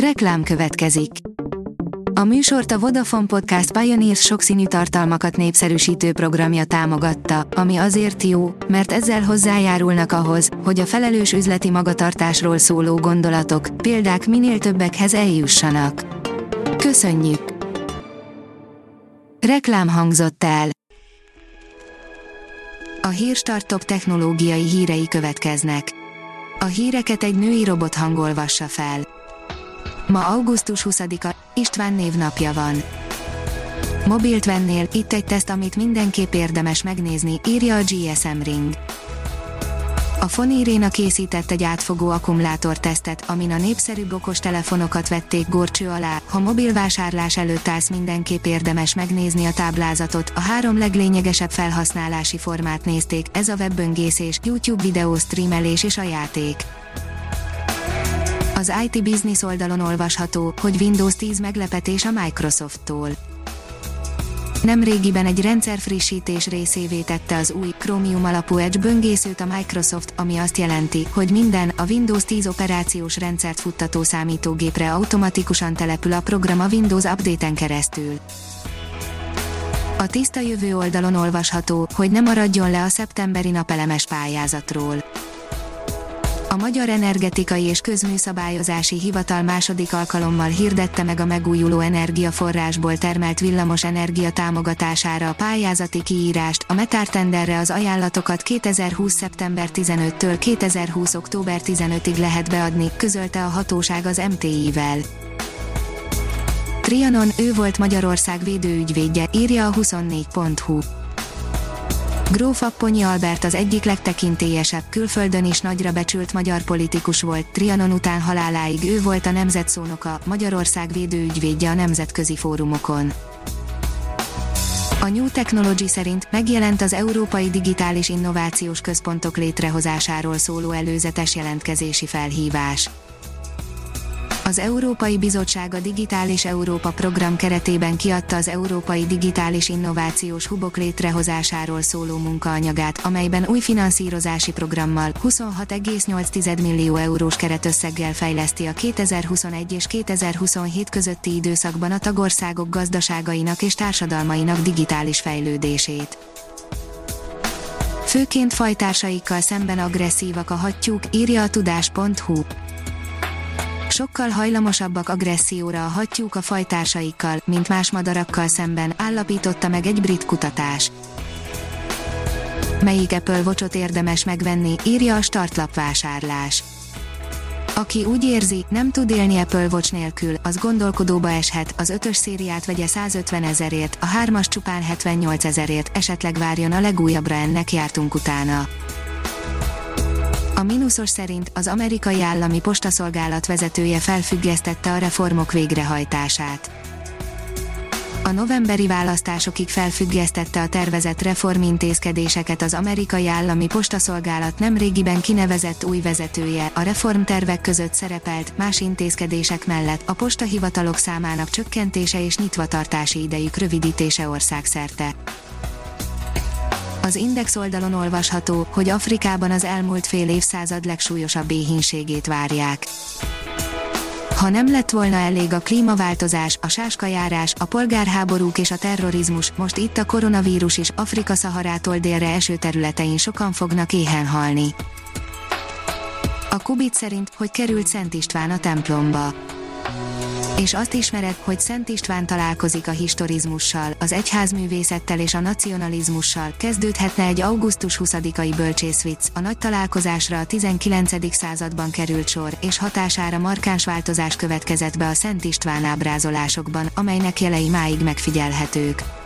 Reklám következik. A műsort a Vodafone Podcast Pioneers sokszínű tartalmakat népszerűsítő programja támogatta, ami azért jó, mert ezzel hozzájárulnak ahhoz, hogy a felelős üzleti magatartásról szóló gondolatok, példák minél többekhez eljussanak. Köszönjük! Reklám hangzott el. A Hírstart top technológiai hírei következnek. A híreket egy női robot hangolvassa fel. Ma augusztus 20-a, István névnapja van. Mobilt vennél, itt egy teszt, amit mindenképp érdemes megnézni, írja a GSM Ring. A Foniréna készített egy átfogó akkumulátortesztet, amin a népszerű okos telefonokat vették górcső alá. Ha mobilvásárlás előtt állsz, mindenképp érdemes megnézni a táblázatot. A három leglényegesebb felhasználási formát nézték, ez a webböngészés, YouTube videó streamelés és a játék. Az IT Business oldalon olvasható, hogy Windows 10 meglepetés a Microsofttól. Nemrégiben egy rendszerfrissítés részévé tette az új Chromium alapú Edge böngészőt a Microsoft, ami azt jelenti, hogy minden a Windows 10 operációs rendszert futtató számítógépre automatikusan települ a program a Windows Update-en keresztül. A tiszta jövő oldalon olvasható, hogy ne maradjon le a szeptemberi napelemes pályázatról a Magyar Energetikai és Közműszabályozási Hivatal második alkalommal hirdette meg a megújuló energiaforrásból termelt villamos energia támogatására a pályázati kiírást, a metártenderre az ajánlatokat 2020. szeptember 15-től 2020. október 15-ig lehet beadni, közölte a hatóság az MTI-vel. Trianon, ő volt Magyarország védőügyvédje, írja a 24.hu. Gróf Apponyi Albert az egyik legtekintélyesebb, külföldön is nagyra becsült magyar politikus volt, Trianon után haláláig ő volt a nemzetszónoka, Magyarország védőügyvédje a nemzetközi fórumokon. A New Technology szerint megjelent az Európai Digitális Innovációs Központok létrehozásáról szóló előzetes jelentkezési felhívás. Az Európai Bizottság a Digitális Európa program keretében kiadta az Európai Digitális Innovációs Hubok létrehozásáról szóló munkaanyagát, amelyben új finanszírozási programmal 26,8 millió eurós keretösszeggel fejleszti a 2021 és 2027 közötti időszakban a tagországok gazdaságainak és társadalmainak digitális fejlődését. Főként fajtársaikkal szemben agresszívak a hattyúk, írja a tudás.hu sokkal hajlamosabbak agresszióra a hattyúk a fajtársaikkal, mint más madarakkal szemben, állapította meg egy brit kutatás. Melyik Apple Watchot érdemes megvenni, írja a startlap vásárlás. Aki úgy érzi, nem tud élni Apple Watch nélkül, az gondolkodóba eshet, az ötös szériát vegye 150 ezerért, a hármas csupán 78 ezerért, esetleg várjon a legújabbra ennek jártunk utána. A mínuszos szerint az amerikai állami postaszolgálat vezetője felfüggesztette a reformok végrehajtását. A novemberi választásokig felfüggesztette a tervezett reformintézkedéseket az amerikai állami postaszolgálat nemrégiben kinevezett új vezetője, a reformtervek között szerepelt más intézkedések mellett a postahivatalok számának csökkentése és nyitvatartási idejük rövidítése országszerte. Az Index oldalon olvasható, hogy Afrikában az elmúlt fél évszázad legsúlyosabb éhínségét várják. Ha nem lett volna elég a klímaváltozás, a sáskajárás, a polgárháborúk és a terrorizmus, most itt a koronavírus is Afrika Szaharától délre eső területein sokan fognak éhen halni. A Kubit szerint, hogy került Szent István a templomba és azt ismered, hogy Szent István találkozik a historizmussal, az egyházművészettel és a nacionalizmussal, kezdődhetne egy augusztus 20-ai bölcsészvic, a nagy találkozásra a 19. században került sor, és hatására markáns változás következett be a Szent István ábrázolásokban, amelynek jelei máig megfigyelhetők.